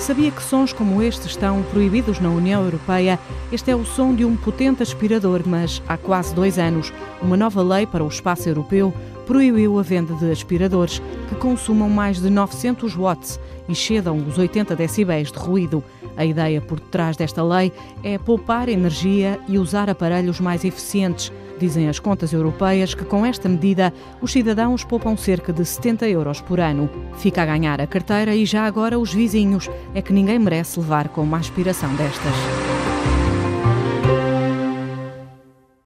Sabia que sons como este estão proibidos na União Europeia? Este é o som de um potente aspirador, mas há quase dois anos, uma nova lei para o espaço europeu proibiu a venda de aspiradores que consumam mais de 900 watts e cedam os 80 decibéis de ruído. A ideia por detrás desta lei é poupar energia e usar aparelhos mais eficientes. Dizem as contas europeias que com esta medida os cidadãos poupam cerca de 70 euros por ano. Fica a ganhar a carteira e já agora os vizinhos. É que ninguém merece levar com uma aspiração destas.